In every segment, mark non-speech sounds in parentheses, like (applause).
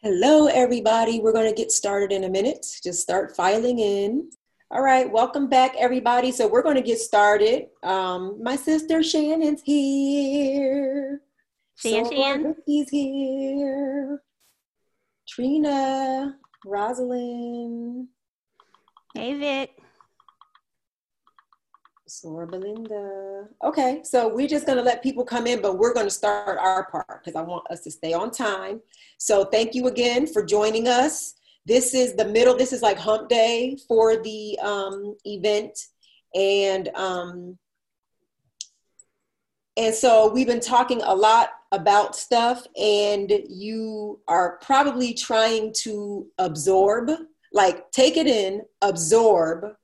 Hello, everybody. We're going to get started in a minute. Just start filing in. All right, welcome back, everybody. So we're going to get started. Um, my sister Shannon's here. Shan so Shan. He's here. Trina, Rosalind, Hey Vic. Sora Belinda. Okay, so we're just going to let people come in, but we're going to start our part because I want us to stay on time. So thank you again for joining us. This is the middle, this is like hump day for the um, event. And um, and so we've been talking a lot about stuff, and you are probably trying to absorb, like take it in, absorb,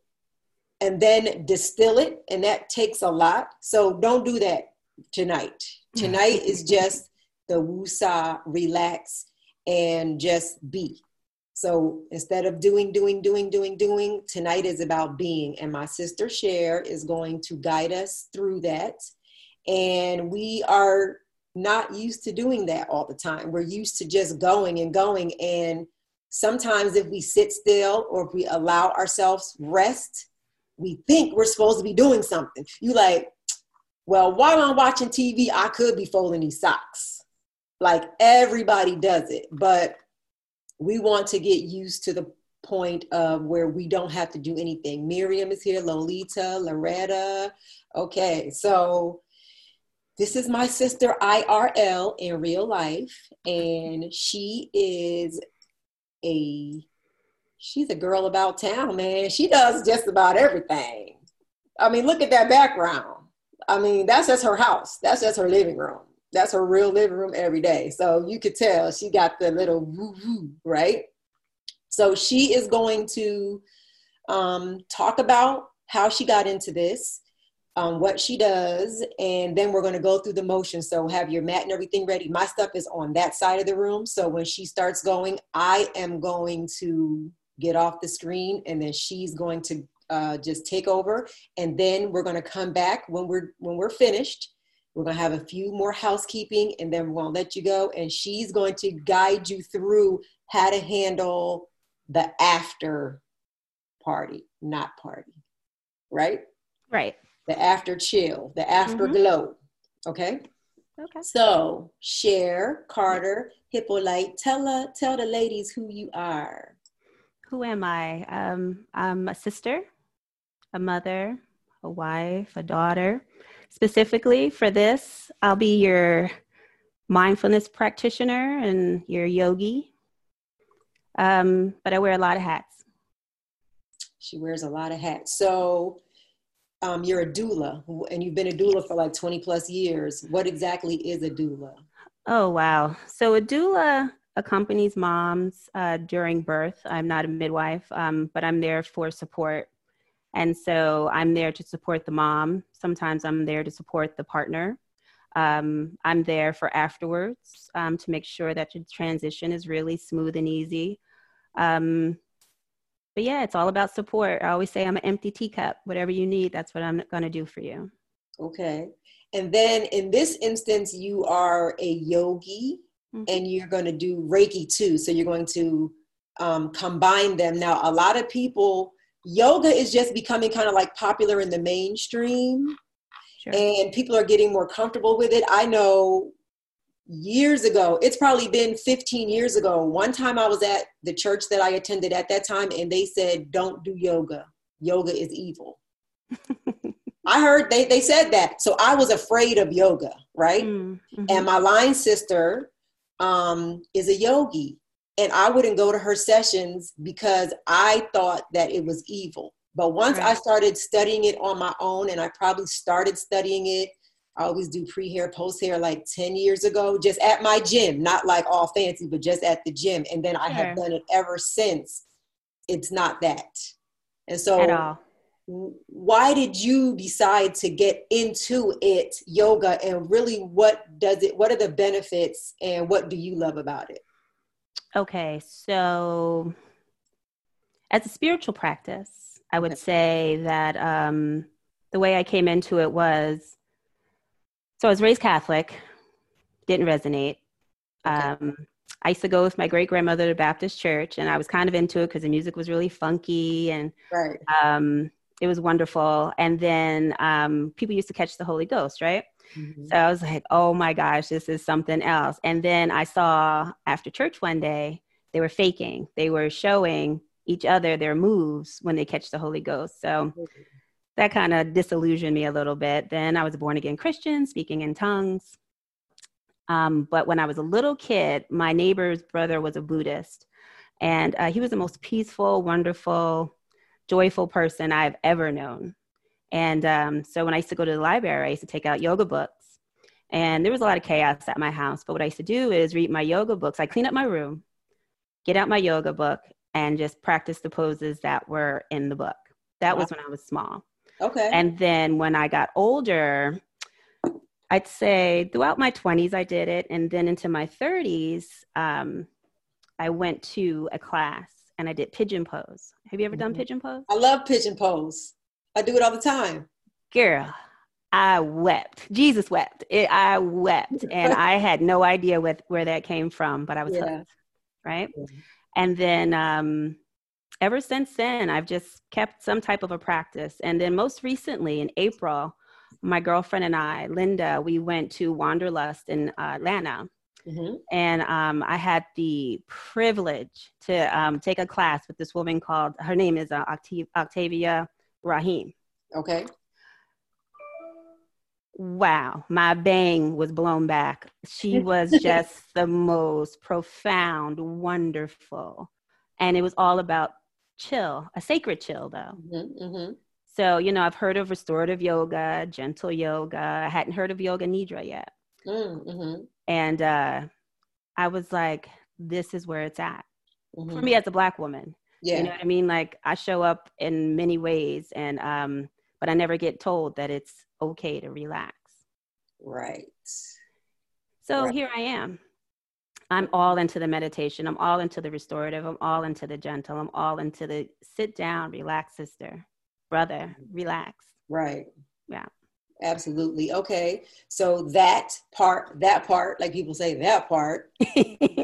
and then distill it and that takes a lot. So don't do that tonight. Mm. Tonight is just the woosah relax and just be. So instead of doing doing doing doing doing tonight is about being. And my sister Cher is going to guide us through that. And we are not used to doing that all the time. We're used to just going and going. And sometimes if we sit still or if we allow ourselves rest we think we're supposed to be doing something. You like, well, while I'm watching TV, I could be folding these socks. Like everybody does it, but we want to get used to the point of where we don't have to do anything. Miriam is here, Lolita, Loretta. Okay, so this is my sister IRL in real life, and she is a she's a girl about town, man. She does just about everything. I mean, look at that background. I mean, that's just her house. That's just her living room. That's her real living room every day. So you could tell she got the little woo woo, right? So she is going to um, talk about how she got into this, um, what she does, and then we're going to go through the motion. So have your mat and everything ready. My stuff is on that side of the room. So when she starts going, I am going to get off the screen and then she's going to uh, just take over. And then we're going to come back when we're when we're finished. We're going to have a few more housekeeping and then we're going to let you go. And she's going to guide you through how to handle the after party not party right? Right. the after chill the afterglow okay? Okay. so Cher carter hippolyte tell uh, tell the ladies who you are Who am I? Um, I'm a sister, a mother, a wife, a daughter. Specifically for this, I'll be your mindfulness practitioner and your yogi. Um, but I wear a lot of hats. She wears a lot of hats. So um, you're a doula, and you've been a doula for like 20 plus years. What exactly is a doula? Oh, wow. So a doula accompanies moms uh, during birth. I'm not a midwife, um, but I'm there for support. And so I'm there to support the mom. Sometimes I'm there to support the partner. Um, I'm there for afterwards um, to make sure that your transition is really smooth and easy. Um, but yeah, it's all about support. I always say I'm an empty teacup. Whatever you need, that's what I'm going to do for you. Okay. And then in this instance, you are a yogi Mhm. and you're going to do Reiki too. So you're going to um, combine them. Now, a lot of people, yoga is just becoming kind of like popular in the mainstream. Sure. and people are getting more comfortable with it. I know years ago, it's probably been 15 years ago. One time I was at the church that I attended at that time, and they said, Don't do yoga. Yoga is evil. (laughs) I heard they, they said that. So I was afraid of yoga, right? Mm, mhm. And my line sister um, is a yogi. And I wouldn't go to her sessions because I thought that it was evil. But once I started studying it on my own, and I probably started studying it, I always do pre hair, post hair like 10 years ago, just at my gym, not like all fancy, but just at the gym. And then I have done it ever since. It's not that. And so At all. Why did you decide to get into it yoga and really what does it what are the benefits and what do you love about it Okay, so as a spiritual practice, I would say that um, the way I came into it was so I was raised Catholic, didn't resonate. Okay. Um, I used to go with my great grandmother to Baptist church, and I was kind of into it because the music was really funky and right. um, it was wonderful. And then um, people used to catch the Holy Ghost, right? Mm-hmm. So I was like, oh my gosh, this is something else. And then I saw after church one day, they were faking, they were showing each other their moves when they catch the Holy Ghost. So that kind of disillusioned me a little bit. Then I was a born again Christian, speaking in tongues. Um, but when I was a little kid, my neighbor's brother was a Buddhist, and uh, he was the most peaceful, wonderful, joyful person I've ever known. And um, so when I used to go to the library, I used to take out yoga books. And there was a lot of chaos at my house. But what I used to do is read my yoga books. I clean up my room, get out my yoga book, and just practice the poses that were in the book. That was when I was small. Okay. And then when I got older, I'd say throughout my 20s, I did it. And then into my 30s, um, I went to a class and I did pigeon pose. Have you ever done mm-hmm. pigeon pose? I love pigeon pose. I do it all the time. Girl, I wept. Jesus wept. It, I wept. (laughs) And I had no idea what, where that came from, but I was yeah. hooked. Right. Yeah. And then um, ever since then, I've just kept some type of a practice. And then most recently in April, my girlfriend and I, Linda, we went to Wanderlust in uh, Atlanta. Mm-hmm. And um, I had the privilege to um, take a class with this woman called, her name is uh, Octavia Raheem. Okay. Wow, my bang was blown back. She was (laughs) just the most profound, wonderful. And it was all about chill, a sacred chill, though. Mm-hmm, mm-hmm. So, you know, I've heard of restorative yoga, gentle yoga. I hadn't heard of yoga nidra yet. Mm-hmm. And uh, I was like, this is where it's at for mm-hmm. me as a Black woman. Yeah. You know what I mean? Like I show up in many ways and um but I never get told that it's okay to relax. Right. So right. here I am. I'm all into the meditation. I'm all into the restorative. I'm all into the gentle. I'm all into the sit down, relax, sister, brother, relax. Right. Yeah. Absolutely. Okay. So that part, that part, like people say, that part, (laughs)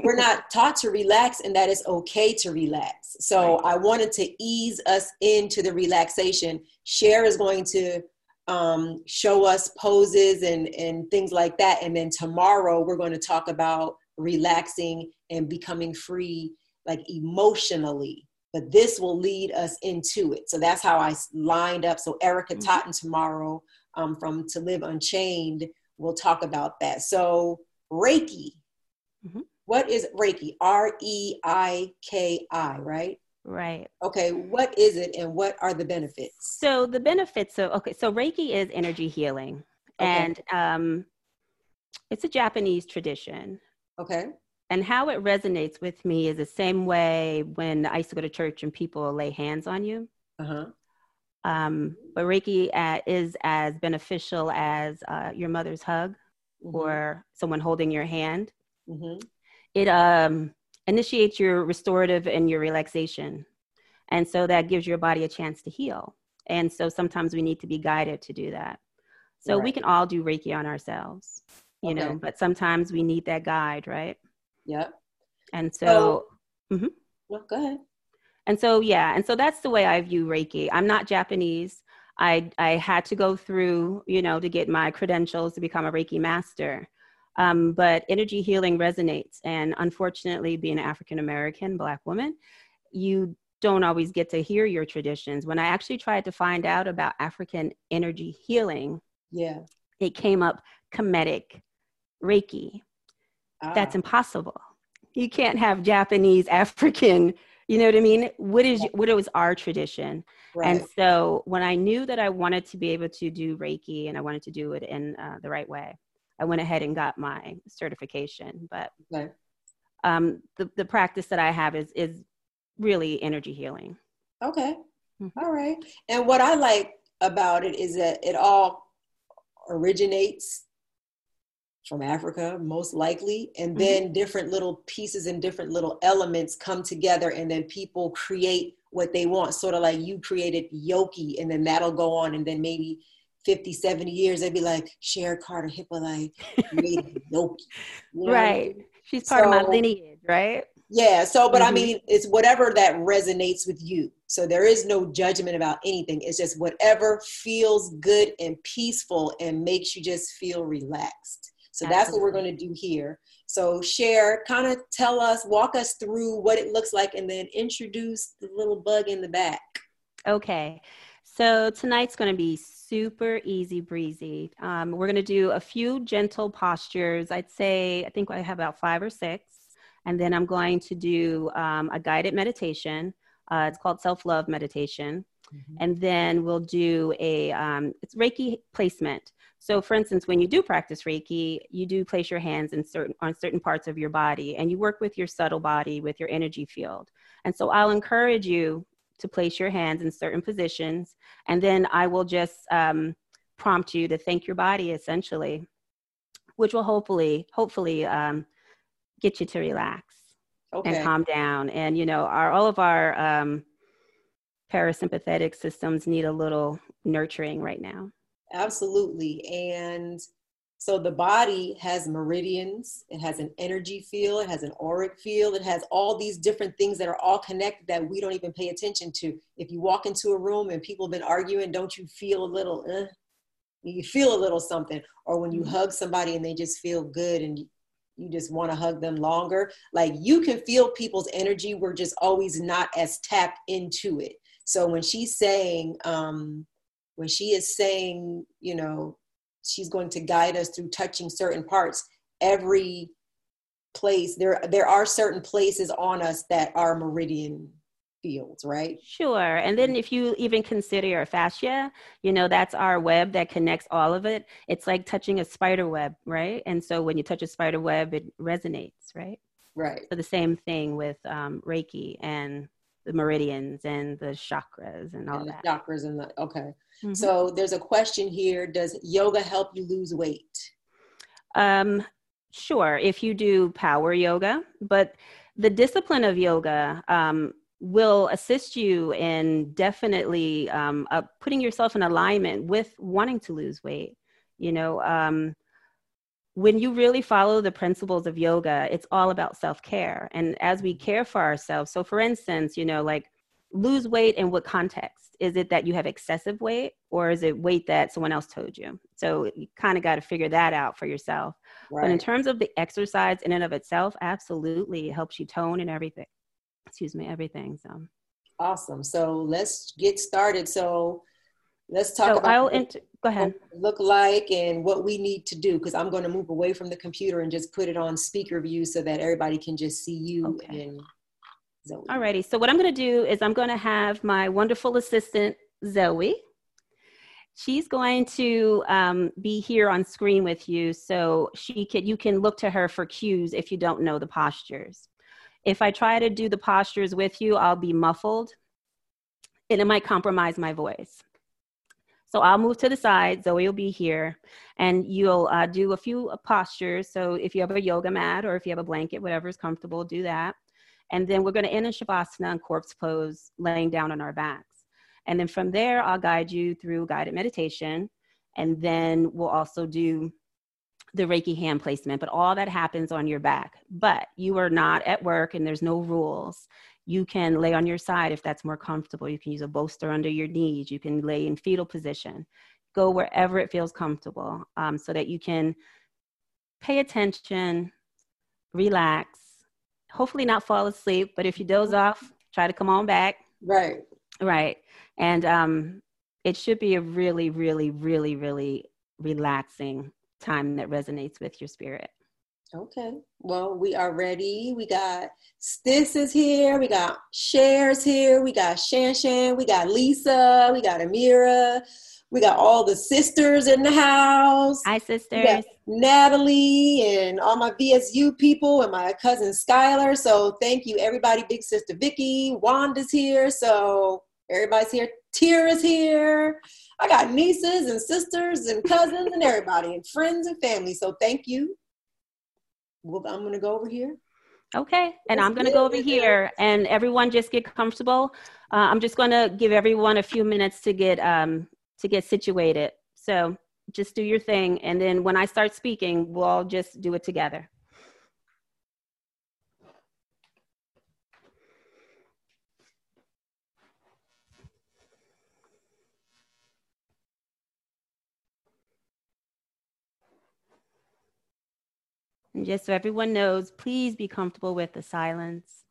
we're not taught to relax and that it's okay to relax. So right. I wanted to ease us into the relaxation. Cher is going to um, show us poses and, and things like that. And then tomorrow we're going to talk about relaxing and becoming free, like emotionally. But this will lead us into it. So that's how I lined up. So Erica mm-hmm. Totten tomorrow um, from To Live Unchained will talk about that. So, Reiki. Mm-hmm. What is Reiki? R E I K I, right? Right. Okay. What is it and what are the benefits? So, the benefits so okay, so Reiki is energy healing. Okay. And um, it's a Japanese tradition. Okay. And how it resonates with me is the same way when I used to go to church and people lay hands on you. Uh-huh. Um, but Reiki uh, is as beneficial as uh, your mother's hug mm-hmm. or someone holding your hand. Mm-hmm. It um, initiates your restorative and your relaxation. And so that gives your body a chance to heal. And so sometimes we need to be guided to do that. So right. we can all do Reiki on ourselves, you okay. know, but sometimes we need that guide, right? Yep. And so, so mm-hmm. well, go ahead. And so, yeah, and so that's the way I view Reiki. I'm not Japanese. I, I had to go through, you know, to get my credentials to become a Reiki master. Um, but energy healing resonates. And unfortunately, being an African American Black woman, you don't always get to hear your traditions. When I actually tried to find out about African energy healing, yeah, it came up Kemetic Reiki. Ah. That's impossible. You can't have Japanese African you know what i mean? What is what is our tradition? Right. and so when i knew that i wanted to be able to do reiki and i wanted to do it in uh, the right way i went ahead and got my certification. But um, the, the practice that i have is is really energy healing. Okay. Mm-hmm. all right. And what i like about it is that it all originates from Africa, most likely. And mm-hmm. then mm-hmm. different little pieces and different little elements come together, and then people create what they want. Sort of like you created Yoki, and then that'll go on, and then maybe 50, 70 years, they'd be like, Cher Carter-Hyppolite created (laughs) Yoki. You know right. I mean? She's part so, of my lineage, right? Yeah. So, but mm-hmm. I mean, it's whatever that resonates with you. So there is no judgment about anything. It's just whatever feels good and peaceful and makes you just feel relaxed. So Absolutely. that's what we're going to do here. So Cher, kind of tell us, walk us through what it looks like, and then introduce the little bug in the back. Okay. So tonight's going to be super easy breezy. Um, we're going to do a few gentle postures. I'd say, I think I have about five or six. And then I'm going to do um, a guided meditation. Uh, it's called self love meditation. Mm-hmm. And then we'll do a um, it's Reiki placement. So, for instance, when you do practice Reiki, you do place your hands in certain on certain parts of your body, and you work with your subtle body, with your energy field. And so, I'll encourage you to place your hands in certain positions, and then I will just um, prompt you to thank your body, essentially, which will hopefully, hopefully, um, get you to relax okay. and calm down. And you know, our all of our um, parasympathetic systems need a little nurturing right now. Absolutely, and so the body has meridians, it has an energy field, it has an auric field, it has all these different things that are all connected that we don't even pay attention to. If you walk into a room and people have been arguing, don't you feel a little, eh? you feel a little something? Or when you mm-hmm. hug somebody and they just feel good and you just want to hug them longer, like you can feel people's energy. We're just always not as tapped into it. So when she's saying, um, when she is saying, you know, she's going to guide us through touching certain parts every place there there are certain places on us that are meridian fields right? Sure. And then if you even consider your fascia you know that's our web that connects all of it. It's like touching a spider web right? And so when you touch a spider web it resonates right? Right. So the same thing with um, reiki and the meridians and the chakras and all and that chakras and the okay Mm-hmm. So there's a question here Does yoga help you lose weight? Um, sure, if you do power yoga, but the discipline of yoga um, will assist you in definitely um, uh, putting yourself in alignment with wanting to lose weight. You know, um, when you really follow the principles of yoga, it's all about self care. And as we mm-hmm. care for ourselves, so for instance, you know, like lose weight in what context? Is it that you have excessive weight or is it weight that someone else told you? So you kind of got to figure that out for yourself. Right. But in terms of the exercise in and of itself, absolutely it helps you tone and everything. Excuse me, everything. So awesome. So let's get started. So let's talk so about I'll go ahead. look like and what we need to do because I'm going to move away from the computer and just put it on speaker view so that everybody can just see you okay. and Zoe. Alrighty. So what I'm going to do is I'm going to have my wonderful assistant Zoe. She's going to um, be here on screen with you, so she can you can look to her for cues if you don't know the postures. If I try to do the postures with you, I'll be muffled, and it might compromise my voice. So I'll move to the side. Zoe will be here, and you'll uh, do a few postures. So if you have a yoga mat or if you have a blanket, whatever is comfortable, do that. And then we're going to end in Shavasana and corpse pose, laying down on our backs. And then from there, I'll guide you through guided meditation. And then we'll also do the Reiki hand placement, but all that happens on your back. But you are not at work and there's no rules. You can lay on your side if that's more comfortable. You can use a bolster under your knees. You can lay in fetal position. Go wherever it feels comfortable um, so that you can pay attention, relax, hopefully not fall asleep, but if you doze off, try to come on back. Right. Right. And um, it should be a really, really, really, really relaxing time that resonates with your spirit. Okay. Well, we are ready. We got Stis is here. We got Shares here. We got Shan Shan. We got Lisa. We got Amira. We got all the sisters in the house. Hi, sisters. Natalie and all my VSU people and my cousin Skylar. So thank you, everybody. Big sister Vicky, Wanda's here. So everybody's here. Tira's here. I got nieces and sisters and cousins and everybody and friends and family. So thank you. Well, I'm going to go over here. Okay, and I'm going to go over here, and everyone just get comfortable. Uh, I'm just going to give everyone a few minutes to get um, to get situated. So just do your thing. And then when I start speaking, we'll all just do it together. Just so everyone knows, please be comfortable with the silence.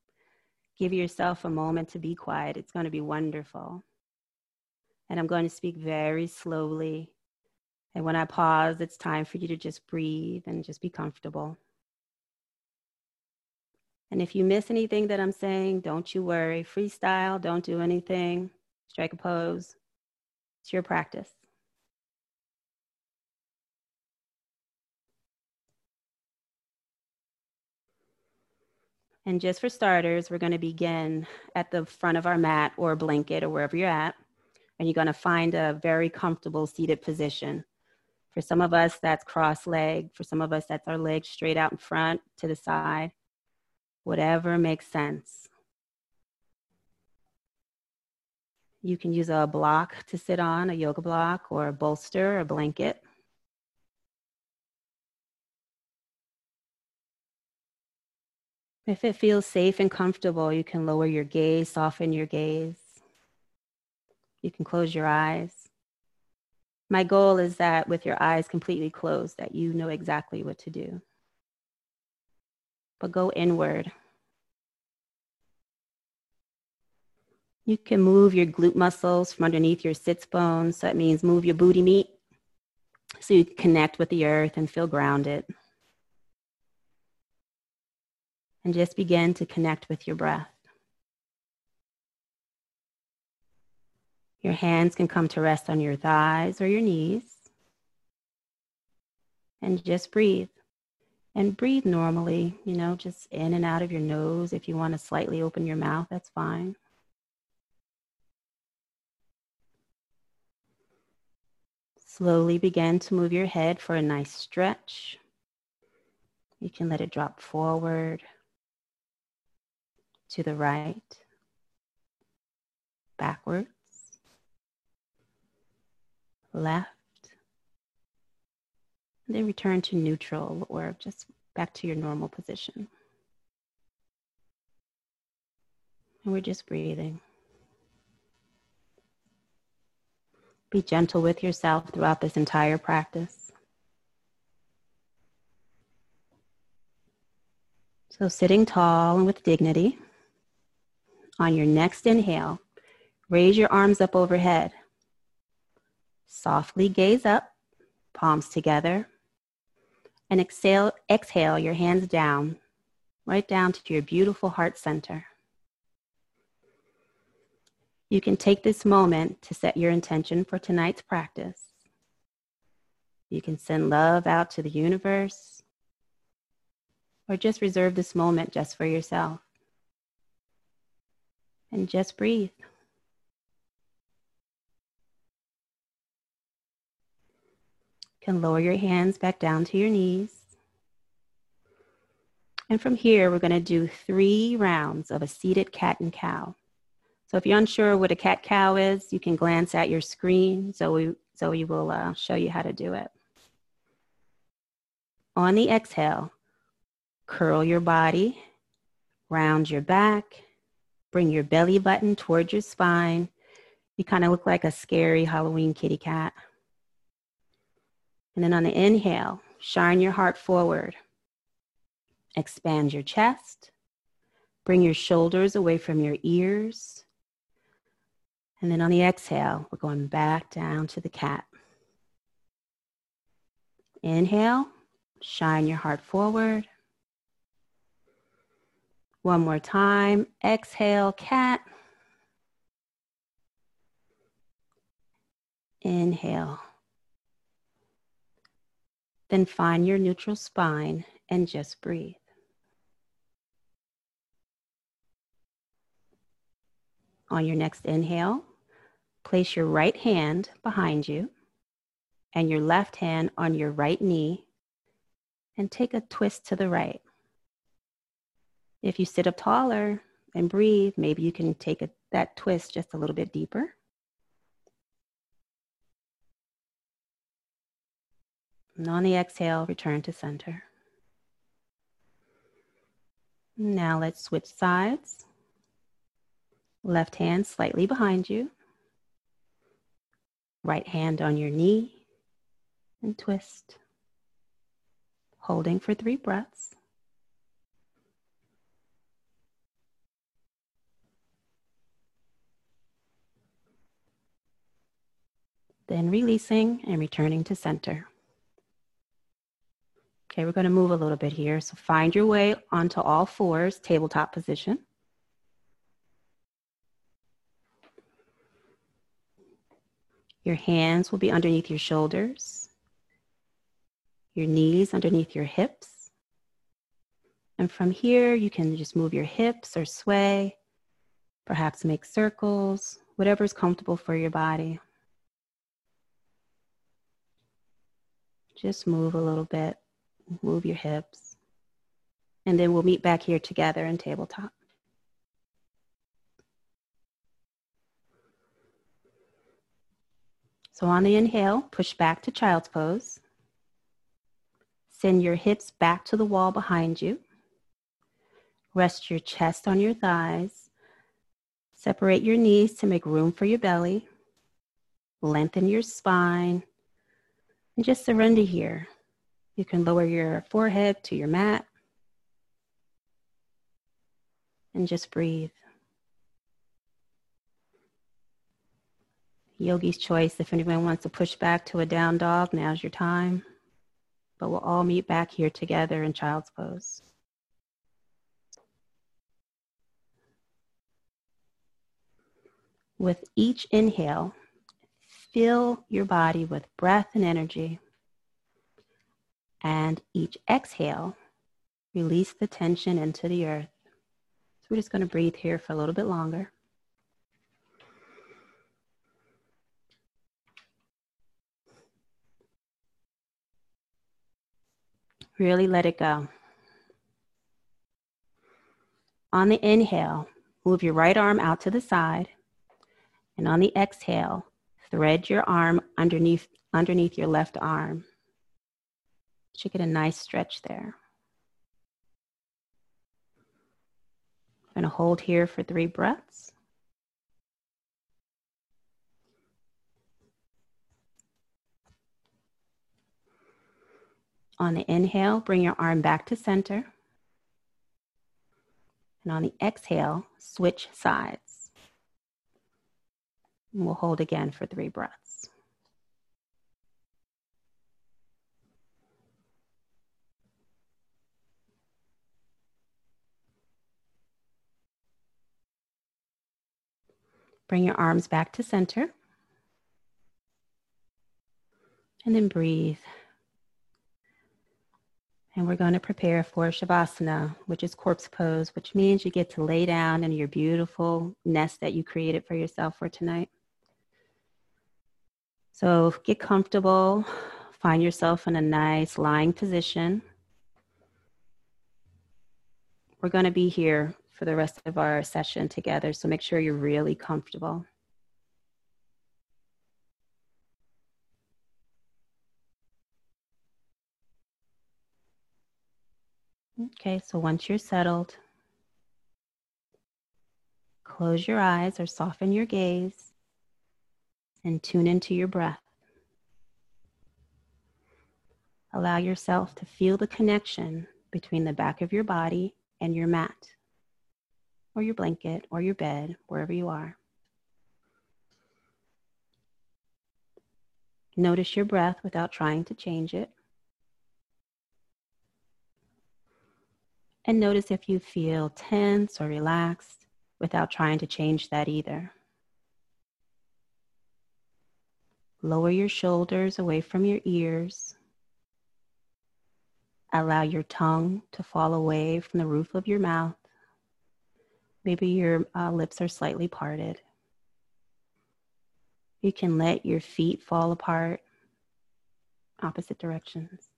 Give yourself a moment to be quiet. It's going to be wonderful. And I'm going to speak very slowly. And when I pause, it's time for you to just breathe and just be comfortable. And if you miss anything that I'm saying, don't you worry. Freestyle, don't do anything. Strike a pose. It's your practice. And just for starters, we're going to begin at the front of our mat or blanket or wherever you're at. And you're going to find a very comfortable seated position. For some of us, that's cross leg. For some of us, that's our legs straight out in front to the side. Whatever makes sense. You can use a block to sit on, a yoga block, or a bolster, or a blanket. If it feels safe and comfortable, you can lower your gaze, soften your gaze. You can close your eyes. My goal is that with your eyes completely closed, that you know exactly what to do. But go inward. You can move your glute muscles from underneath your sits bones. So that means move your booty meat so you connect with the earth and feel grounded and just begin to connect with your breath. Your hands can come to rest on your thighs or your knees. And just breathe. And breathe normally, you know, just in and out of your nose. If you want to slightly open your mouth, that's fine. Slowly begin to move your head for a nice stretch. You can let it drop forward to the right, backwards, left, then return to neutral or just back to your normal position. And we're just breathing. Be gentle with yourself throughout this entire practice. So, sitting tall and with dignity. On your next inhale, raise your arms up overhead. Softly gaze up, palms together. And exhale, exhale your hands down, right down to your beautiful heart center. You can take this moment to set your intention for tonight's practice. You can send love out to the universe or just reserve this moment just for yourself and just breathe. You can lower your hands back down to your knees. And from here, we're going to do three rounds of a seated cat and cow. So if you're unsure what a cat cow is, you can glance at your screen. So we, so we will uh, show you how to do it. On the exhale, curl your body, round your back, Bring your belly button towards your spine. You kind of look like a scary Halloween kitty cat. And then on the inhale, shine your heart forward. Expand your chest. Bring your shoulders away from your ears. And then on the exhale, we're going back down to the cat. Inhale, shine your heart forward. One more time. Exhale, cat. Inhale. Then find your neutral spine and just breathe. On your next inhale, place your right hand behind you and your left hand on your right knee and take a twist to the right. If you sit up taller and breathe, maybe you can take a, that twist just a little bit deeper. And on the exhale, return to center. Now let's switch sides. Left hand slightly behind you. Right hand on your knee and twist. holding for three breaths. Then releasing and returning to center. Okay, we're going to move a little bit here. So find your way onto all fours, tabletop position. Your hands will be underneath your shoulders, your knees underneath your hips. And from here, you can just move your hips or sway, perhaps make circles, whatever is comfortable for your body. Just move a little bit, move your hips. And then we'll meet back here together in tabletop. So on the inhale, push back to child's pose. Send your hips back to the wall behind you. Rest your chest on your thighs. Separate your knees to make room for your belly. Lengthen your spine. And just surrender here. You can lower your forehead to your mat. And just breathe. Yogi's choice. If anyone wants to push back to a down dog, now's your time. But we'll all meet back here together in child's pose. With each inhale, fill your body with breath and energy. And each exhale, release the tension into the earth. So we're just going to breathe here for a little bit longer. Really let it go. On the inhale, move your right arm out to the side. And on the exhale, thread your arm underneath, underneath your left arm. Should get a nice stretch there. I'm going to hold here for three breaths. On the inhale, bring your arm back to center. And on the exhale, switch sides. And we'll hold again for three breaths. Bring your arms back to center. And then breathe and we're going to prepare for Shavasana, which is corpse pose, which means you get to lay down in your beautiful nest that you created for yourself for tonight. So get comfortable, find yourself in a nice lying position. We're going to be here for the rest of our session together, so make sure you're really comfortable. Okay, so once you're settled, close your eyes or soften your gaze and tune into your breath. Allow yourself to feel the connection between the back of your body and your mat, or your blanket, or your bed, wherever you are. Notice your breath without trying to change it. And notice if you feel tense or relaxed without trying to change that either. Lower your shoulders away from your ears. Allow your tongue to fall away from the roof of your mouth. Maybe your uh, lips are slightly parted. You can let your feet fall apart, opposite directions.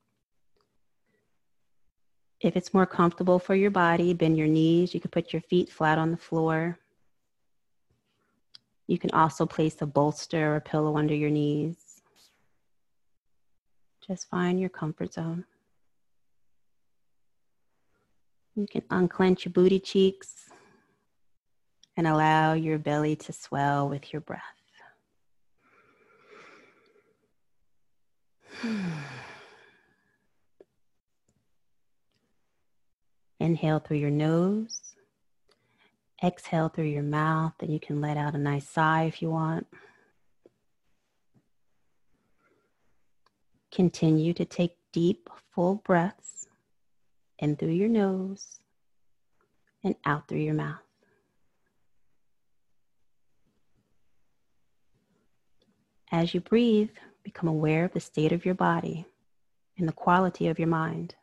If it's more comfortable for your body, bend your knees. You can put your feet flat on the floor. You can also place a bolster or pillow under your knees. Just find your comfort zone. You can unclench your booty cheeks and allow your belly to swell with your breath. (sighs) Inhale through your nose. Exhale through your mouth, and you can let out a nice sigh if you want. Continue to take deep, full breaths in through your nose and out through your mouth. As you breathe, become aware of the state of your body and the quality of your mind.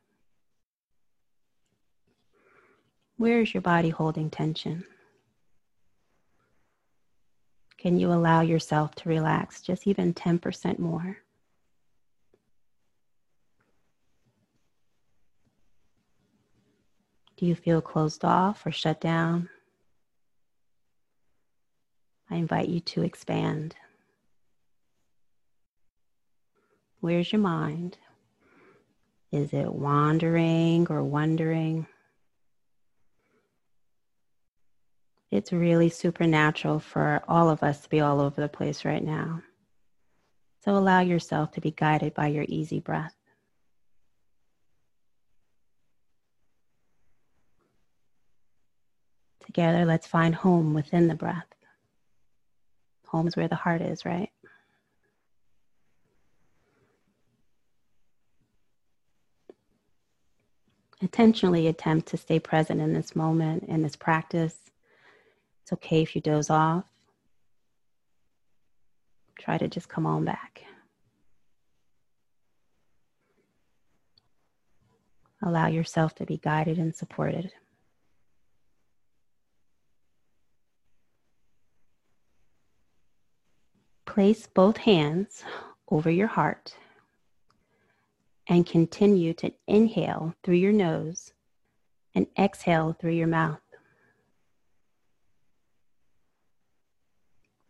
Where is your body holding tension? Can you allow yourself to relax just even 10% more? Do you feel closed off or shut down? I invite you to expand. Where's your mind? Is it wandering or wondering? It's really supernatural for all of us to be all over the place right now. So allow yourself to be guided by your easy breath. Together, let's find home within the breath. Home is where the heart is, right? Intentionally attempt to stay present in this moment, in this practice. It's okay if you doze off. Try to just come on back. Allow yourself to be guided and supported. Place both hands over your heart and continue to inhale through your nose and exhale through your mouth.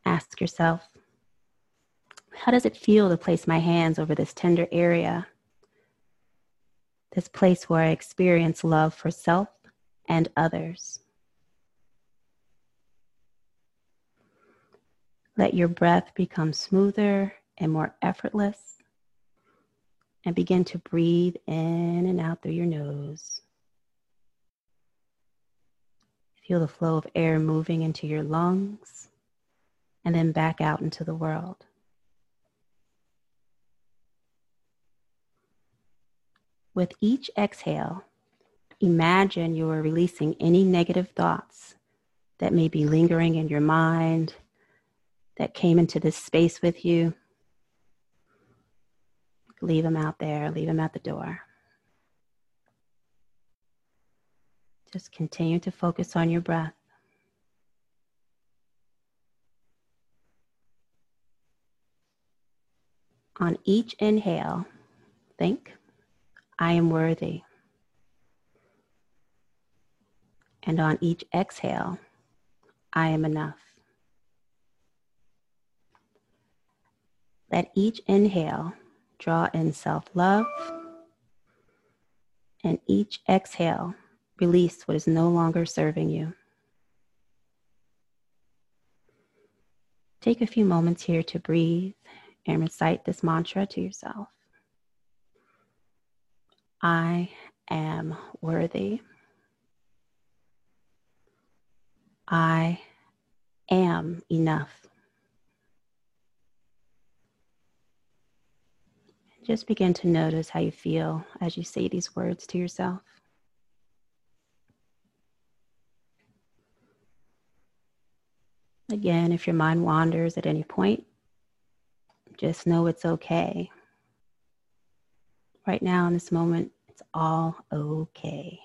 Ask yourself, how does it feel to place my hands over this tender area? This place where I experience love for self and others. Let your breath become smoother and more effortless. And begin to breathe in and out through your nose. Feel the flow of air moving into your lungs and then back out into the world. With each exhale, imagine you are releasing any negative thoughts that may be lingering in your mind that came into this space with you, leave them out there, leave them at the door. Just continue to focus on your breath. On each inhale, think, I am worthy. And on each exhale, I am enough. Let each inhale draw in self love, and each exhale release what is no longer serving you. Take a few moments here to breathe and recite this mantra to yourself I am worthy. I am enough. Just begin to notice how you feel as you say these words to yourself. Again, if your mind wanders at any point, just know it's okay. Right now, in this moment, it's all okay.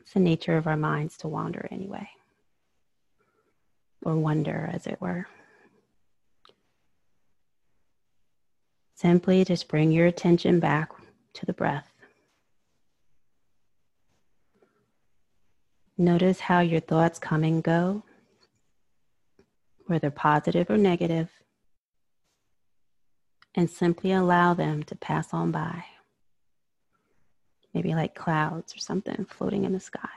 It's the nature of our minds to wander anyway, or wonder, as it were. Simply just bring your attention back to the breath. Notice how your thoughts come and go, whether positive or negative, and simply allow them to pass on by. Maybe like clouds or something floating in the sky.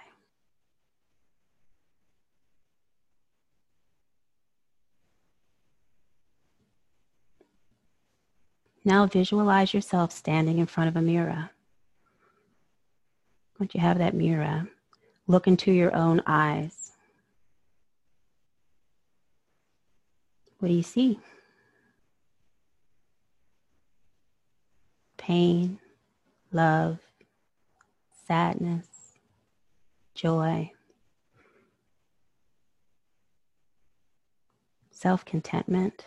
Now visualize yourself standing in front of a mirror. Once you have that mirror, look into your own eyes. What do you see? Pain, love, sadness, joy, self contentment,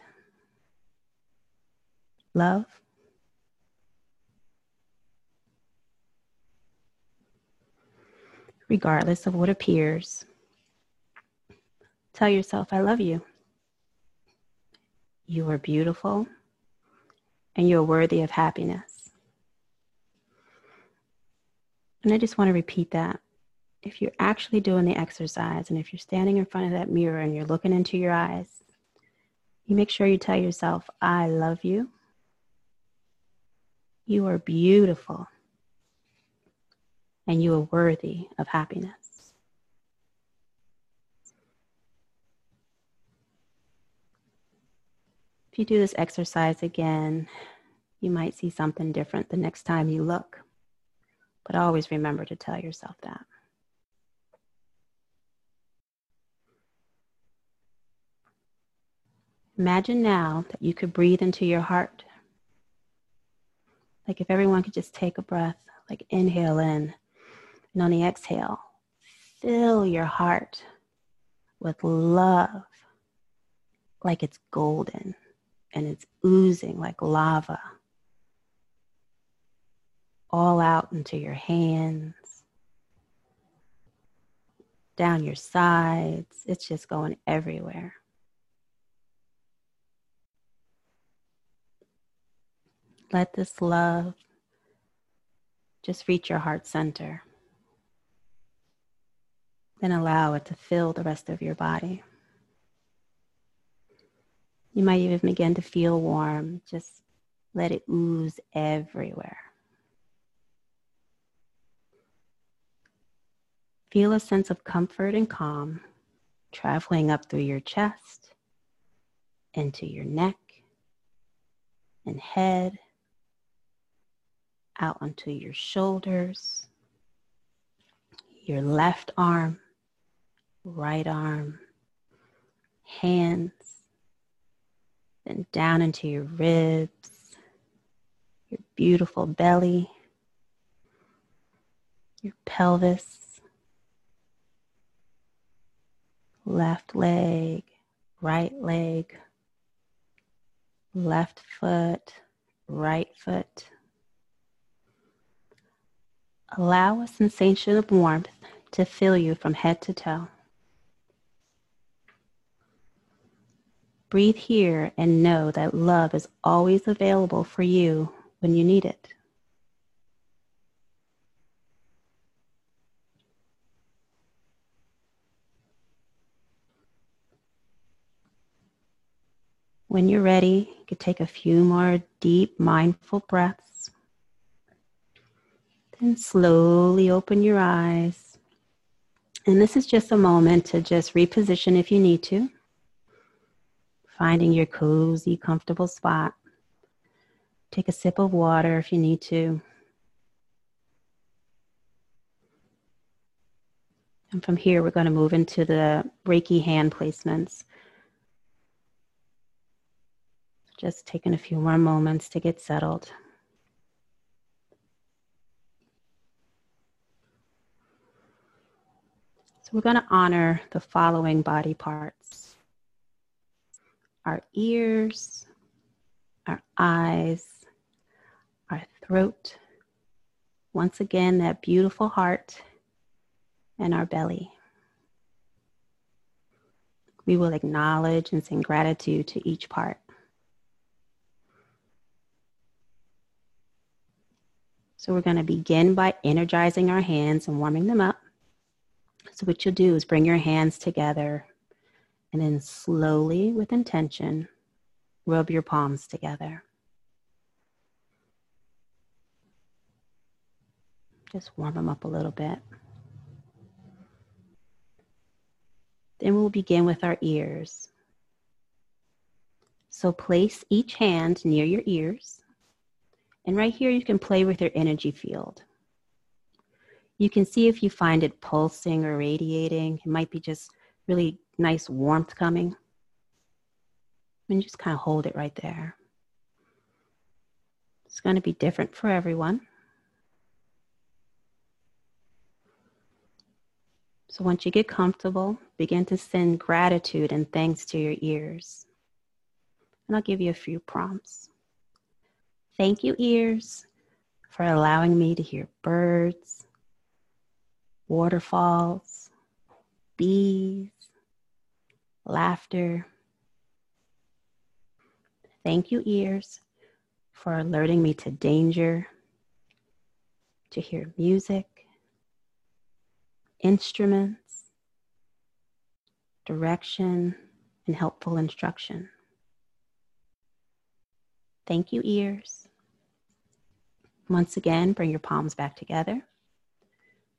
love. Regardless of what appears, tell yourself, I love you. You are beautiful and you're worthy of happiness. And I just want to repeat that. If you're actually doing the exercise and if you're standing in front of that mirror and you're looking into your eyes, you make sure you tell yourself, I love you. You are beautiful. And you are worthy of happiness. If you do this exercise again, you might see something different the next time you look. But always remember to tell yourself that. Imagine now that you could breathe into your heart. Like if everyone could just take a breath, like inhale in, and on the exhale, fill your heart with love, like it's golden and it's oozing like lava, all out into your hands, down your sides. It's just going everywhere. Let this love just reach your heart center. Then allow it to fill the rest of your body. You might even begin to feel warm. Just let it ooze everywhere. Feel a sense of comfort and calm traveling up through your chest, into your neck and head, out onto your shoulders, your left arm, right arm, hands, then down into your ribs, your beautiful belly, your pelvis, left leg, right leg, left foot, right foot Allow a sensation of warmth to fill you from head to toe. Breathe here and know that love is always available for you when you need it. When you're ready, you can take a few more deep, mindful breaths. Then slowly open your eyes. And this is just a moment to just reposition if you need to. Finding your cozy, comfortable spot. Take a sip of water if you need to. And from here, we're going to move into the Reiki hand placements. Just taking a few more moments to get settled. So, we're going to honor the following body parts our ears, our eyes, our throat, once again, that beautiful heart, and our belly. We will acknowledge and send gratitude to each part. So, we're going to begin by energizing our hands and warming them up. So, what you'll do is bring your hands together and then slowly, with intention, rub your palms together. Just warm them up a little bit. Then we'll begin with our ears. So place each hand near your ears. And right here, you can play with your energy field. You can see if you find it pulsing or radiating. It might be just really nice warmth coming. And just kind of hold it right there. It's going to be different for everyone. So once you get comfortable, begin to send gratitude and thanks to your ears. And I'll give you a few prompts. Thank you, ears, for allowing me to hear birds, waterfalls, bees, laughter. Thank you, ears, for alerting me to danger, to hear music, instruments, direction, and helpful instruction. Thank you, ears. Once again, bring your palms back together.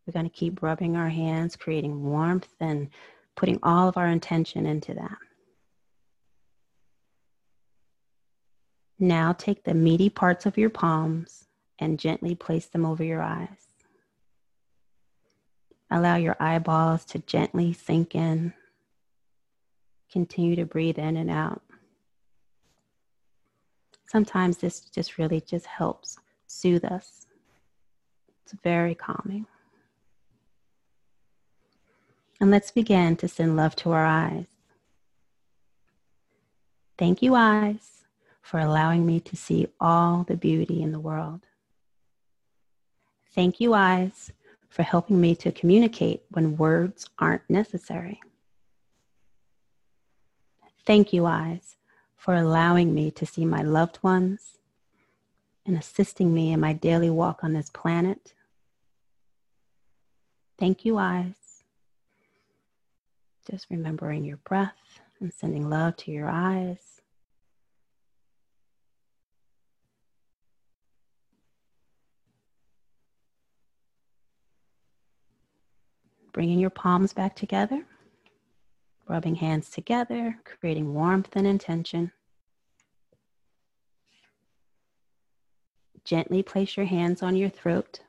We're going to keep rubbing our hands, creating warmth, and putting all of our intention into that. Now take the meaty parts of your palms and gently place them over your eyes. Allow your eyeballs to gently sink in. Continue to breathe in and out. Sometimes this just really just helps soothe us. It's very calming. And let's begin to send love to our eyes. Thank you, eyes, for allowing me to see all the beauty in the world. Thank you, eyes, for helping me to communicate when words aren't necessary. Thank you, eyes, for allowing me to see my loved ones and assisting me in my daily walk on this planet. Thank you, eyes. Just remembering your breath and sending love to your eyes. Bringing your palms back together, rubbing hands together, creating warmth and intention. Gently place your hands on your throat.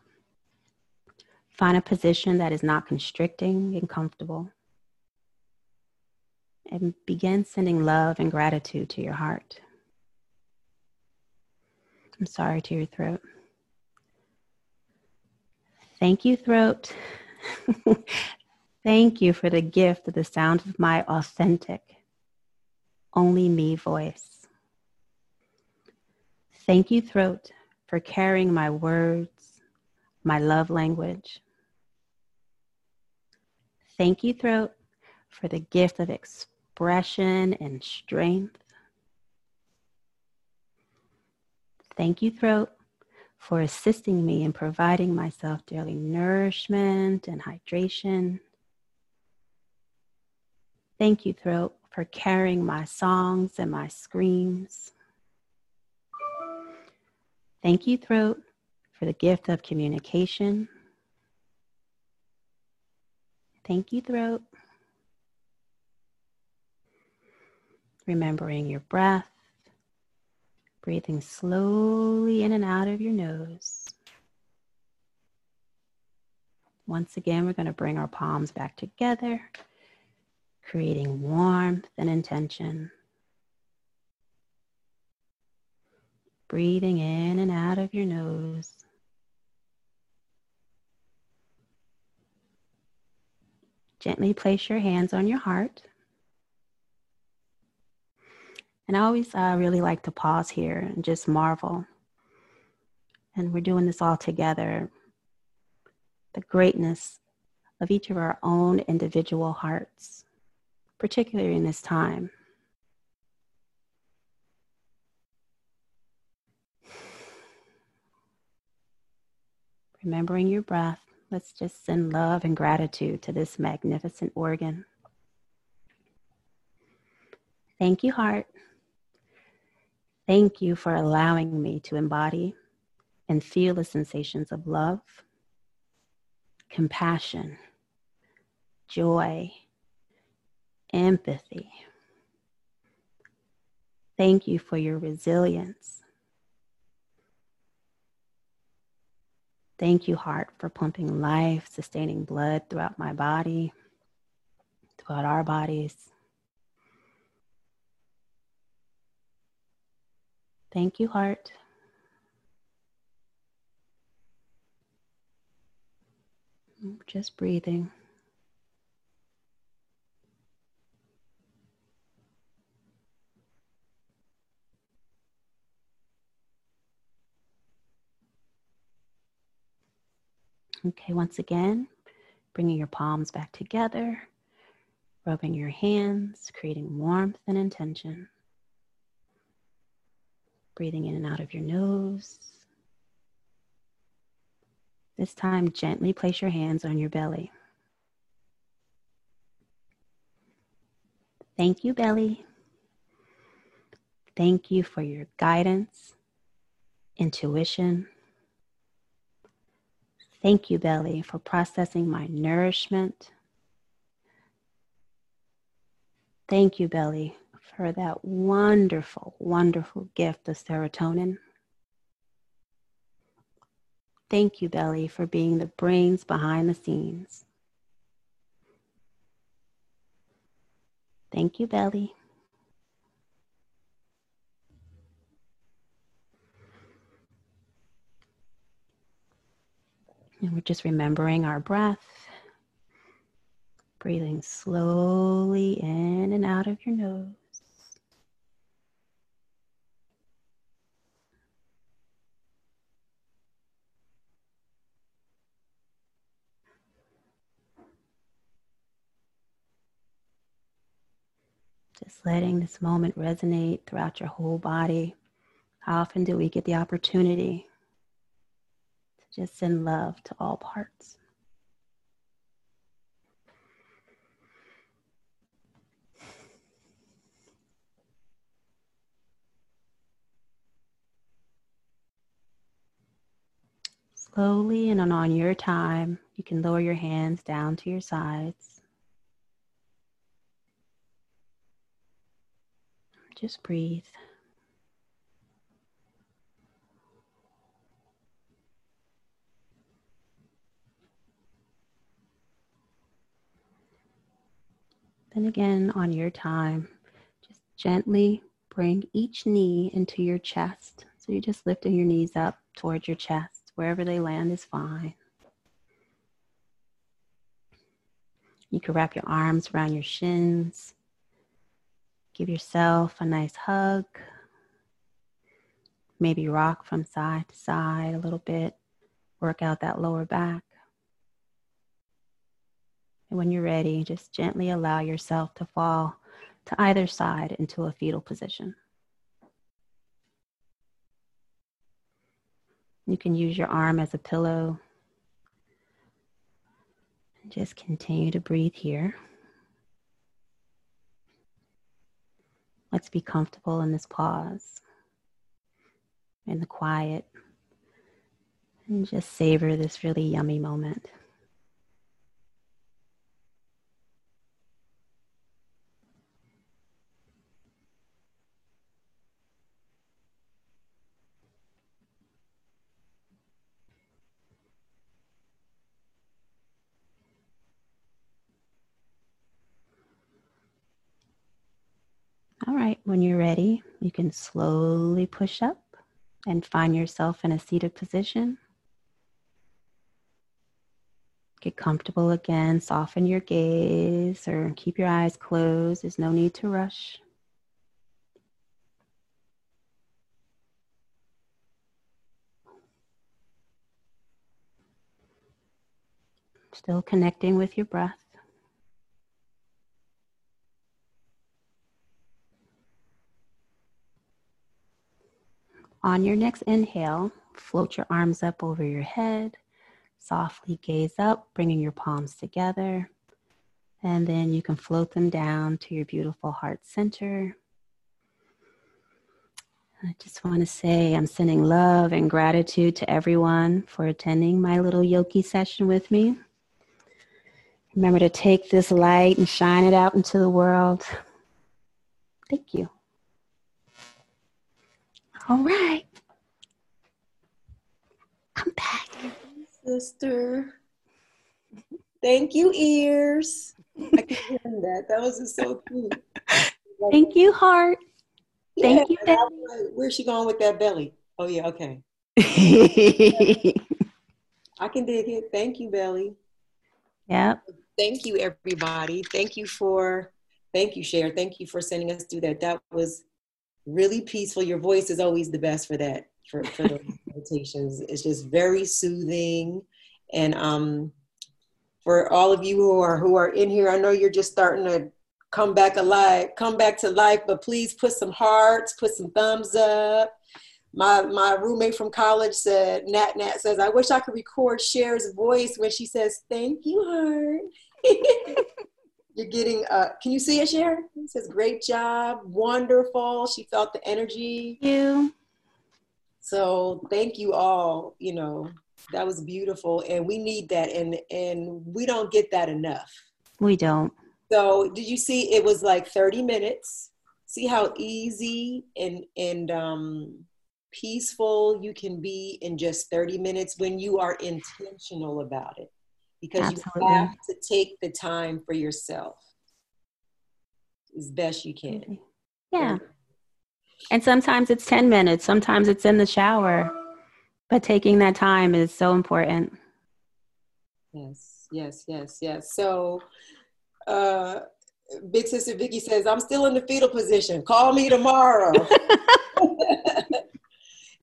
Find a position that is not constricting and comfortable. And begin sending love and gratitude to your heart. I'm sorry to your throat. Thank you, throat. (laughs) Thank you for the gift of the sound of my authentic, only me voice. Thank you, throat, for carrying my words, my love language. Thank you, throat, for the gift of expression and strength. Thank you, throat, for assisting me in providing myself daily nourishment and hydration. Thank you, throat, for carrying my songs and my screams. Thank you, throat, for the gift of communication. Thank you, throat. Remembering your breath breathing slowly in and out of your nose. Once again, we're going to bring our palms back together, creating warmth and intention. Breathing in and out of your nose. Gently place your hands on your heart. And I always uh, really like to pause here and just marvel. And we're doing this all together. The greatness of each of our own individual hearts, particularly in this time. Remembering your breath, let's just send love and gratitude to this magnificent organ. Thank you, heart. Thank you for allowing me to embody and feel the sensations of love, compassion, joy, empathy. Thank you for your resilience. Thank you, heart, for pumping life, sustaining blood throughout my body, throughout our bodies. Thank you, heart. Just breathing. Okay, once again, bringing your palms back together, rubbing your hands, creating warmth and intention. Breathing in and out of your nose. This time, gently place your hands on your belly. Thank you, belly. Thank you for your guidance, intuition, Thank you, belly, for processing my nourishment. Thank you, belly, for that wonderful, wonderful gift of serotonin. Thank you, belly, for being the brains behind the scenes. Thank you, belly. And we're just remembering our breath, breathing slowly in and out of your nose. Just letting this moment resonate throughout your whole body. How often do we get the opportunity to just send love to all parts. Slowly and on your time, you can lower your hands down to your sides. Just breathe. Then again, on your time, just gently bring each knee into your chest. So you're just lifting your knees up towards your chest. Wherever they land is fine. You can wrap your arms around your shins. Give yourself a nice hug. Maybe rock from side to side a little bit. Work out that lower back. And when you're ready, just gently allow yourself to fall to either side into a fetal position. You can use your arm as a pillow. Just continue to breathe here. Let's be comfortable in this pause, in the quiet, and just savor this really yummy moment. All right, when you're ready, you can slowly push up and find yourself in a seated position. Get comfortable again, soften your gaze or keep your eyes closed. There's no need to rush. Still connecting with your breath. On your next inhale, float your arms up over your head. Softly gaze up, bringing your palms together. And then you can float them down to your beautiful heart center. I just want to say I'm sending love and gratitude to everyone for attending my little Yoki session with me. Remember to take this light and shine it out into the world. Thank you. All right. Come back. sister. Thank you, ears. I can hear that. That was just so cute. (laughs) Thank you, heart. Thank you. Like, where's she going with that belly? Oh yeah, okay. (laughs) I can dig it. Thank you, Belly. Yeah. Thank you, everybody. Thank you for, thank you, Cher. Thank you for sending us through that. That was really peaceful. Your voice is always the best for that, for, for those (laughs) meditations. It's just very soothing. And um, for all of you who are who are in here, I know you're just starting to come back alive, come back to life, but please put some hearts, put some thumbs up my my roommate from college said nat nat says i wish i could record cher's voice when she says thank you heart (laughs) you're getting uh can you see it cher it says great job. Wonderful. She felt the energy. Thank you. So thank you all you know. That was beautiful and we need that and and we don't get that enough. We don't. So did you see it was like 30 minutes. See how easy and and um peaceful you can be in just 30 minutes when you are intentional about it because Absolutely. you have to take the time for yourself as best you can. Yeah. And sometimes it's 10 minutes, sometimes it's in the shower, but taking that time is so important. Yes, yes, yes, yes. So, uh, Big Sister Vicky says, I'm still in the fetal position. Call me tomorrow. (laughs) (laughs)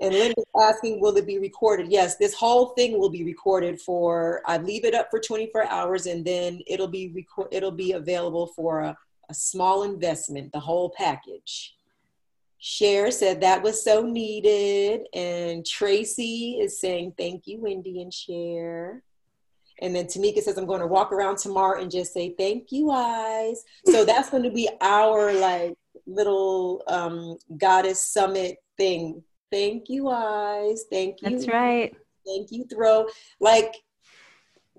And Linda's asking, will it be recorded? Yes, this whole thing will be recorded for, I leave it up for 24 hours and then it'll be record, it'll be available for a, a small investment, the whole package. Cher said that was so needed. And Tracy is saying, thank you, Wendy and Cher. And then Tamika says, I'm going to walk around tomorrow and just say, thank you, eyes. So (laughs) that's going to be our like little um, goddess summit thing Thank you, eyes. Thank you. That's right. Thank you, throw. Like,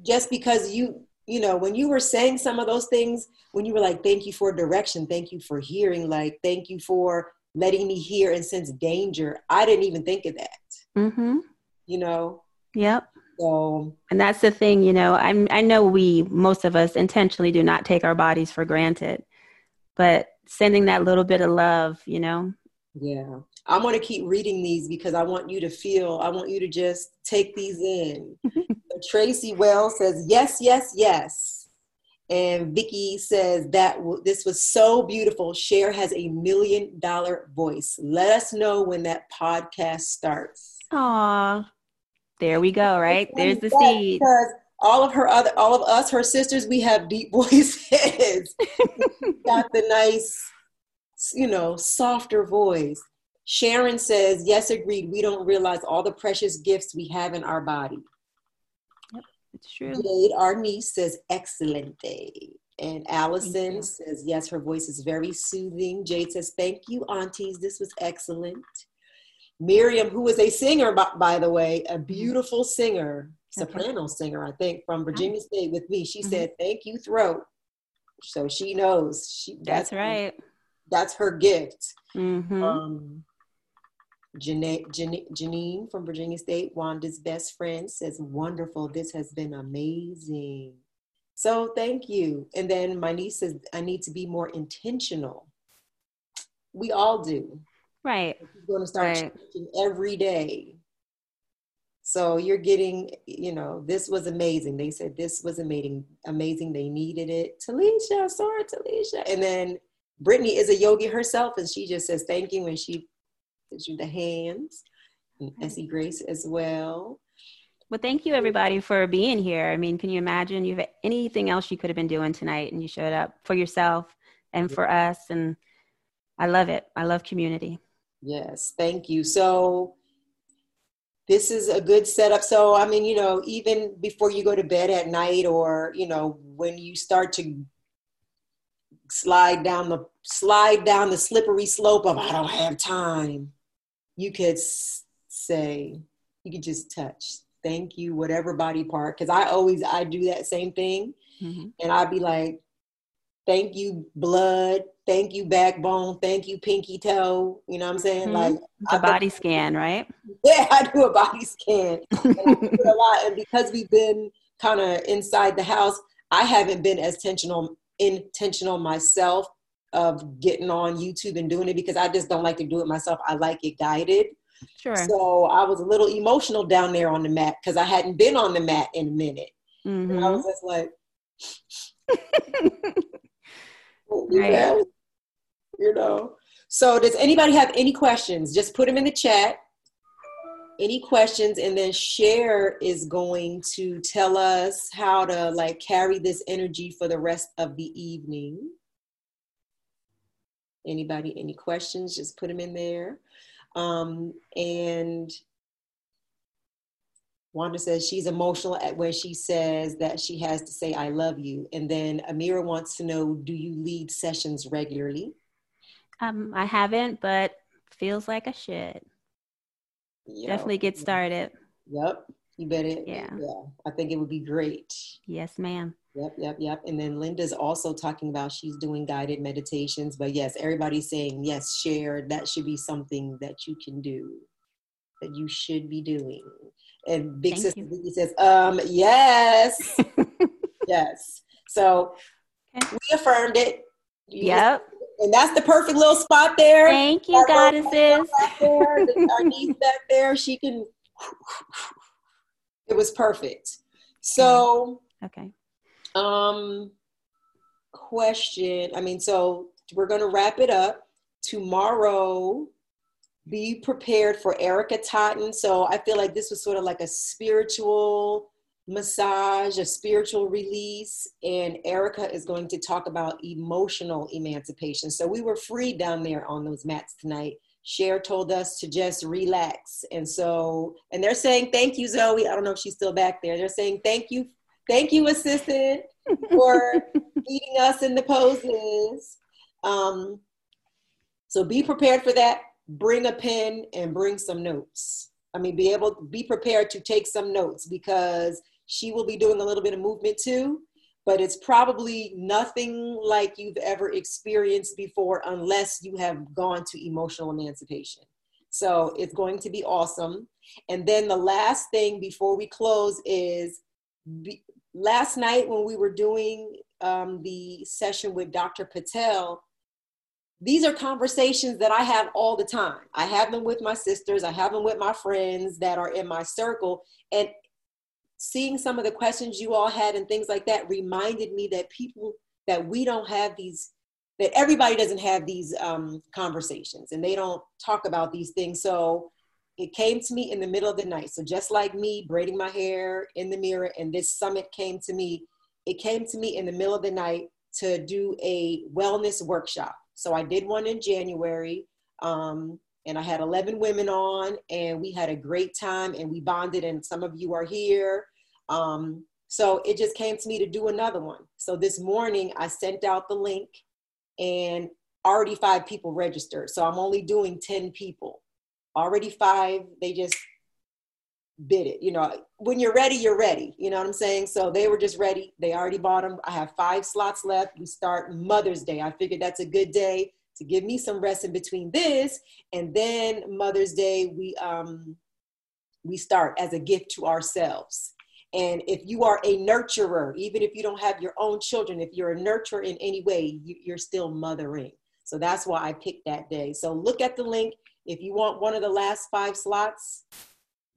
just because you, you know, when you were saying some of those things, when you were like, thank you for direction, thank you for hearing, like, thank you for letting me hear and sense danger, I didn't even think of that. Mm-hmm. You know? Yep. So, and that's the thing, you know, I I know we most of us intentionally do not take our bodies for granted, but sending that little bit of love, you know. Yeah. I'm going to keep reading these because I want you to feel, I want you to just take these in. (laughs) Tracy Wells says, yes, yes, yes. And Vicky says that w- this was so beautiful. Cher has a million dollar voice. Let us know when that podcast starts. Aw, there we go. Right there's the seed. Because all of her other, all of us, her sisters, we have deep (laughs) voices. (laughs) got the nice, you know, softer voice. Sharon says, yes, agreed. We don't realize all the precious gifts we have in our body. Yep, it's true. Jade, our niece, says, excellent day. And Allison says, yes, her voice is very soothing. Jade says, thank you, aunties. This was excellent. Miriam, who is a singer, by, by the way, a mm-hmm. beautiful singer, soprano singer, I think, from Virginia State with me. She mm-hmm. said, thank you, throat. So she knows. She, that's, that's right. That's her gift. Mm-hmm. Um, Janine, Janine from Virginia State, Wanda's best friend, says, Wonderful. This has been amazing. So thank you. And then my niece says, I need to be more intentional. We all do. Right. You're going to start right. changing every day. So you're getting, you know, this was amazing. They said this was amazing, amazing. They needed it. Talisha, sorry, Talisha. And then Brittany is a yogi herself, and she just says thank you, and she gives you the hands. And Essie Grace as well. Well, thank you everybody for being here. I mean, can you imagine you have anything else you could have been doing tonight and you showed up for yourself and for us and I love it. I love community. Yes, thank you. So this is a good setup. So I mean, you know, even before you go to bed at night or, you know, when you start to slide down the slide down the slippery slope of I don't have time you could say, you could just touch, thank you, whatever body part. Cause I always, I do that same thing. Mm-hmm. And I'd be like, thank you blood thank you backbone thank you pinky toe you know what i'm saying mm-hmm. like a body scan right (laughs) yeah i do a body scan (laughs) and a lot and because we've been kind of inside the house i haven't been as intentional intentional myself of getting on youtube and doing it because i just don't like to do it myself i like it guided Sure. So I was a little emotional down there on the mat because I hadn't been on the mat in a minute. Mm-hmm. I was just like, (laughs) right. you know. So does anybody have any questions? Just put them in the chat. Any questions, and then Cher is going to tell us how to like carry this energy for the rest of the evening. Anybody, any questions? Just put them in there. Um, and Wanda says she's emotional at when she says that she has to say, I love you. And then Amira wants to know, do you lead sessions regularly? Um, I haven't, but feels like I should. Definitely get started. Yep. You bet it. Yeah. Yeah. I think it would be great. Yes, ma'am. Yep, yep, yep. And then Linda's also talking about she's doing guided meditations. But yes, everybody's saying, yes, Cher. That should be something that you can do, that you should be doing. And Big Thank Sister Vicky says, um, yes. (laughs) yes. So okay. we affirmed it. You yep. and that's the perfect little spot there. Thank you, Our goddesses. There, our (laughs) niece back there, she can. It was perfect. So. Okay. Um, question. I mean, so we're going to wrap it up tomorrow. Be prepared for Erica Totten. So I feel like this was sort of like a spiritual massage, a spiritual release, and Erica is going to talk about emotional emancipation. So we were free down there on those mats tonight. Cher told us to just relax. And so, and they're saying, thank you, Zoe. I don't know if she's still back there. They're saying, thank you Thank you, assistant, for (laughs) leading us in the poses. Um, so be prepared for that. Bring a pen and bring some notes. I mean, be able be prepared to take some notes because she will be doing a little bit of movement too, but it's probably nothing like you've ever experienced before unless you have gone to emotional emancipation. So it's going to be awesome. And then the last thing before we close is be, last night when we were doing um, the session with Dr. Patel, these are conversations that I have all the time. I have them with my sisters, I have them with my friends that are in my circle. And seeing some of the questions you all had and things like that reminded me that people, that we don't have these, that everybody doesn't have these um, conversations and they don't talk about these things. So it came to me in the middle of the night. So just like me braiding my hair in the mirror and this summit came to me, it came to me in the middle of the night to do a wellness workshop. So I did one in January. Um, and I had 11 women on, and we had a great time, and we bonded. And some of you are here. Um, so it just came to me to do another one. So this morning, I sent out the link, and already five people registered. So I'm only doing 10 people already five they just bid it you know when you're ready you're ready you know what i'm saying so they were just ready they already bought them i have five slots left we start mother's day i figured that's a good day to give me some rest in between this and then mother's day we um we start as a gift to ourselves. And if you are a nurturer even if you don't have your own children if you're a nurturer in any way you're still mothering. So that's why i picked that day. So look at the link. If you want one of the last five slots,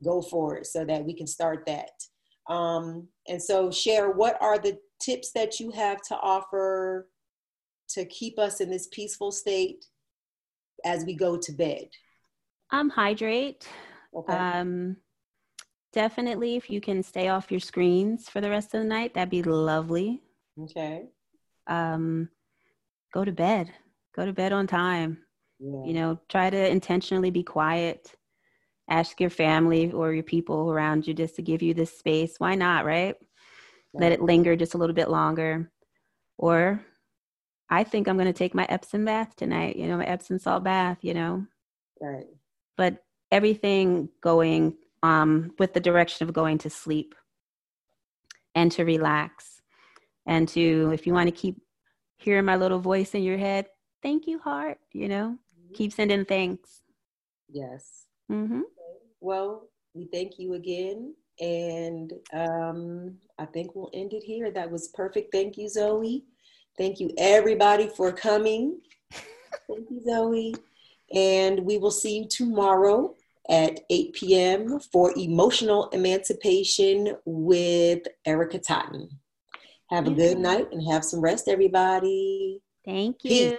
go for it so that we can start that. Um, and so, Cher what are the tips that you have to offer to keep us in this peaceful state as we go to bed? Um, hydrate. Okay. Um, definitely, if you can stay off your screens for the rest of the night, that'd be lovely. Okay. Um, go to bed. Go to bed on time. Yeah. You know, try to intentionally be quiet. Ask your family or your people around you just to give you this space. Why not, right? Yeah. Let it linger just a little bit longer. Or I think I'm going to take my Epsom bath tonight, you know, my Epsom salt bath, you know. Right. But everything going um, with the direction of going to sleep and to relax and to, if you want to keep hearing my little voice in your head, thank you, heart. You know, mm-hmm. keep sending thanks. Yes. Mm-hmm. Well, we thank you again. And um, I think we'll end it here. That was perfect. Thank you, Zoe. Thank you, everybody, for coming. thank you, Zoe. And we will see you tomorrow at 8 p.m. for Emotional Emancipation with Erica Totten. Have a good night and have some rest, everybody. Thank you. Peace.